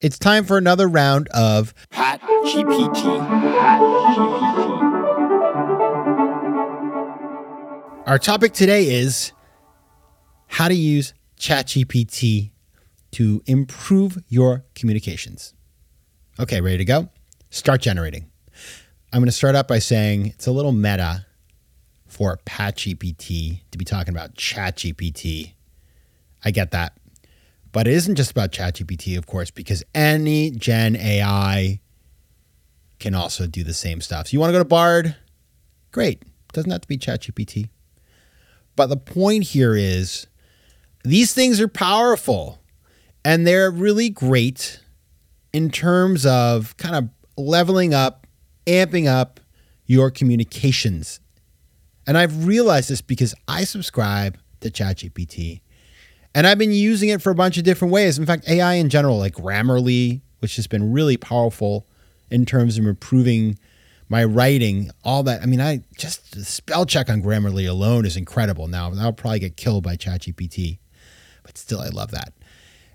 It's time for another round of Pat GPT. Our topic today is how to use ChatGPT to improve your communications. Okay, ready to go? Start generating. I'm going to start out by saying it's a little meta for GPT to be talking about ChatGPT. I get that. But it isn't just about ChatGPT, of course, because any Gen AI can also do the same stuff. So you want to go to Bard? Great. Doesn't have to be ChatGPT. But the point here is these things are powerful and they're really great in terms of kind of leveling up, amping up your communications. And I've realized this because I subscribe to ChatGPT and I've been using it for a bunch of different ways. In fact, AI in general, like Grammarly, which has been really powerful in terms of improving my writing, all that. I mean, I just spell check on Grammarly alone is incredible. Now, I'll probably get killed by ChatGPT, but still, I love that.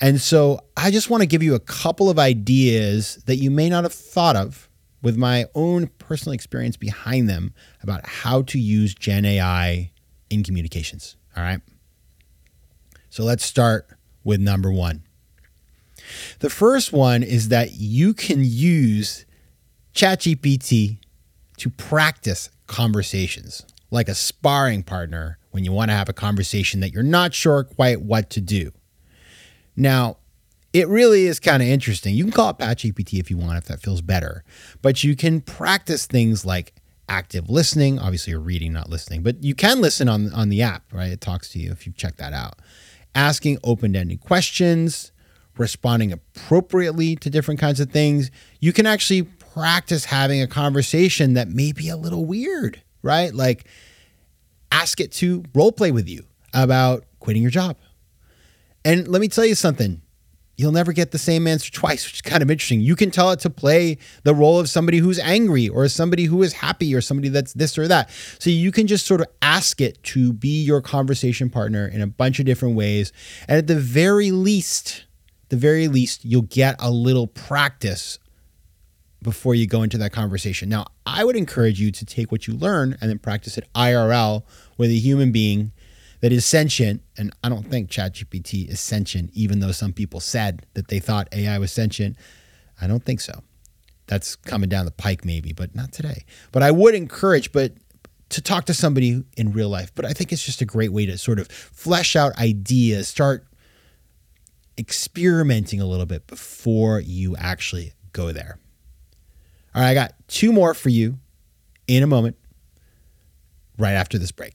And so I just want to give you a couple of ideas that you may not have thought of with my own personal experience behind them about how to use Gen AI in communications. All right. So let's start with number one. The first one is that you can use ChatGPT to practice conversations like a sparring partner when you want to have a conversation that you're not sure quite what to do. Now, it really is kind of interesting. You can call it GPT if you want, if that feels better, but you can practice things like active listening. Obviously, you're reading, not listening, but you can listen on, on the app, right? It talks to you if you check that out. Asking open ended questions, responding appropriately to different kinds of things. You can actually practice having a conversation that may be a little weird, right? Like ask it to role play with you about quitting your job. And let me tell you something you'll never get the same answer twice, which is kind of interesting. You can tell it to play the role of somebody who's angry or somebody who is happy or somebody that's this or that. So you can just sort of ask it to be your conversation partner in a bunch of different ways. And at the very least, the very least, you'll get a little practice before you go into that conversation. Now, I would encourage you to take what you learn and then practice it IRL with a human being that is sentient. And I don't think ChatGPT is sentient, even though some people said that they thought AI was sentient. I don't think so. That's coming down the pike, maybe, but not today. But I would encourage, but to talk to somebody in real life. But I think it's just a great way to sort of flesh out ideas, start experimenting a little bit before you actually go there. All right, I got two more for you in a moment, right after this break.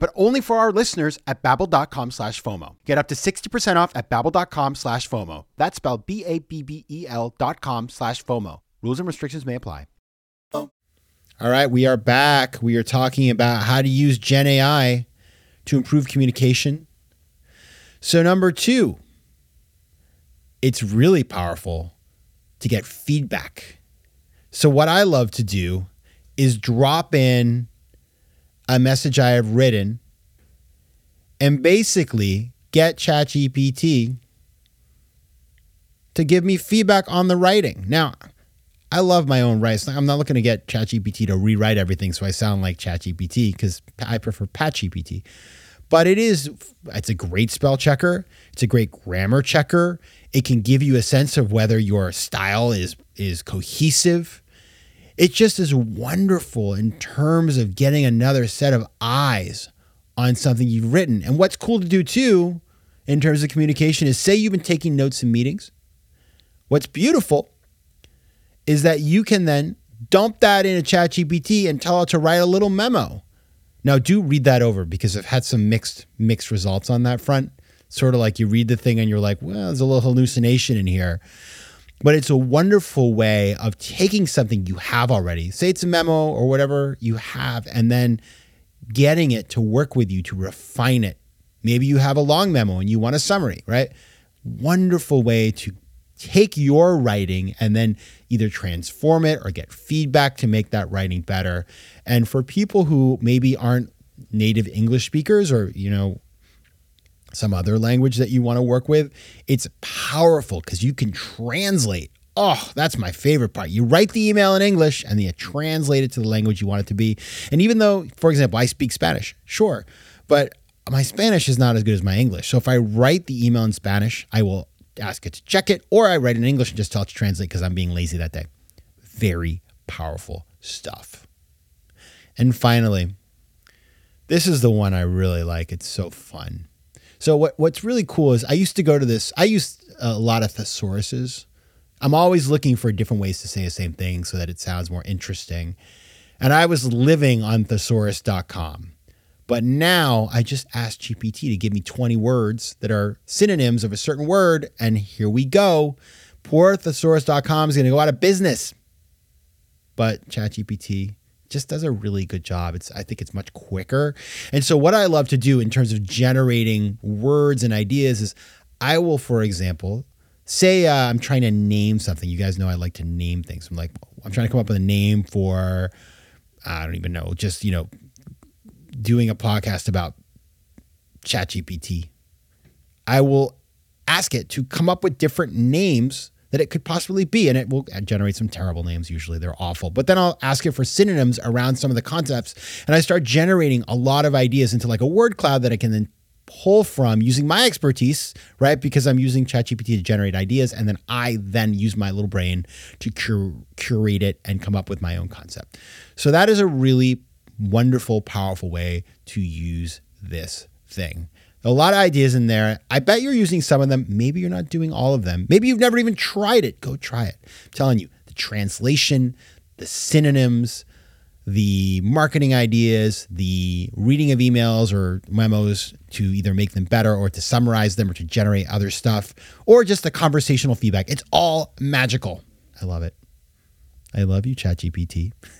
but only for our listeners at babbel.com slash FOMO. Get up to 60% off at babbel.com slash FOMO. That's spelled B-A-B-B-E-L dot com slash FOMO. Rules and restrictions may apply. All right, we are back. We are talking about how to use Gen AI to improve communication. So, number two, it's really powerful to get feedback. So, what I love to do is drop in a message I have written and basically get ChatGPT to give me feedback on the writing. Now, I love my own writing. I'm not looking to get ChatGPT to rewrite everything so I sound like ChatGPT because I prefer PatGPT. But it is it's a great spell checker. It's a great grammar checker. It can give you a sense of whether your style is is cohesive. It just is wonderful in terms of getting another set of eyes on something you've written. And what's cool to do too, in terms of communication, is say you've been taking notes in meetings. What's beautiful is that you can then dump that into ChatGPT and tell it to write a little memo. Now, do read that over because I've had some mixed mixed results on that front. Sort of like you read the thing and you're like, well, there's a little hallucination in here. But it's a wonderful way of taking something you have already, say it's a memo or whatever you have, and then getting it to work with you to refine it. Maybe you have a long memo and you want a summary, right? Wonderful way to take your writing and then either transform it or get feedback to make that writing better. And for people who maybe aren't native English speakers or, you know, some other language that you want to work with, it's powerful because you can translate. Oh, that's my favorite part. You write the email in English and then you translate it to the language you want it to be. And even though, for example, I speak Spanish, sure, but my Spanish is not as good as my English. So if I write the email in Spanish, I will ask it to check it, or I write in English and just tell it to translate because I'm being lazy that day. Very powerful stuff. And finally, this is the one I really like. It's so fun. So what what's really cool is I used to go to this. I used a lot of thesauruses. I'm always looking for different ways to say the same thing so that it sounds more interesting. And I was living on thesaurus.com. But now I just asked GPT to give me 20 words that are synonyms of a certain word. And here we go. Poor thesaurus.com is going to go out of business. But ChatGPT just does a really good job. It's I think it's much quicker. And so what I love to do in terms of generating words and ideas is I will, for example, say uh, I'm trying to name something. You guys know I like to name things. I'm like I'm trying to come up with a name for I don't even know, just you know, doing a podcast about ChatGPT. I will ask it to come up with different names that it could possibly be. And it will generate some terrible names. Usually they're awful. But then I'll ask it for synonyms around some of the concepts. And I start generating a lot of ideas into like a word cloud that I can then pull from using my expertise, right? Because I'm using ChatGPT to generate ideas. And then I then use my little brain to cur- curate it and come up with my own concept. So that is a really wonderful, powerful way to use this thing. A lot of ideas in there. I bet you're using some of them. Maybe you're not doing all of them. Maybe you've never even tried it. Go try it. I'm telling you, the translation, the synonyms, the marketing ideas, the reading of emails or memos to either make them better or to summarize them or to generate other stuff or just the conversational feedback. It's all magical. I love it. I love you, ChatGPT.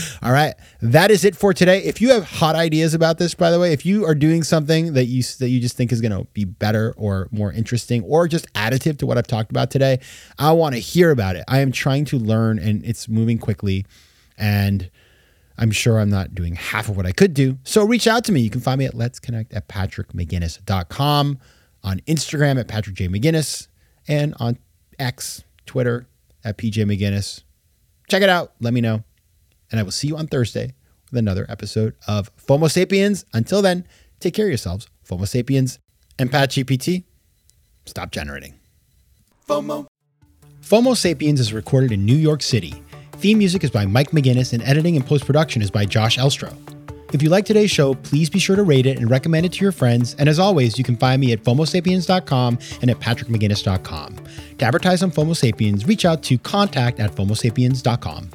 All right, that is it for today. If you have hot ideas about this, by the way, if you are doing something that you that you just think is going to be better or more interesting or just additive to what I've talked about today, I want to hear about it. I am trying to learn, and it's moving quickly, and I'm sure I'm not doing half of what I could do. So reach out to me. You can find me at Let's Connect at patrickmcginnis.com, on Instagram at Patrick J. McGinnis, and on X, Twitter at PJ McGinnis. Check it out. Let me know and I will see you on Thursday with another episode of FOMO Sapiens. Until then, take care of yourselves, FOMO Sapiens, and Pat GPT. Stop generating. FOMO. FOMO Sapiens is recorded in New York City. Theme music is by Mike McGinnis, and editing and post production is by Josh Elstro. If you like today's show, please be sure to rate it and recommend it to your friends. And as always, you can find me at FOMOSapiens.com and at PatrickMcGinnis.com. To advertise on FOMO Sapiens, reach out to contact at FOMOSapiens.com.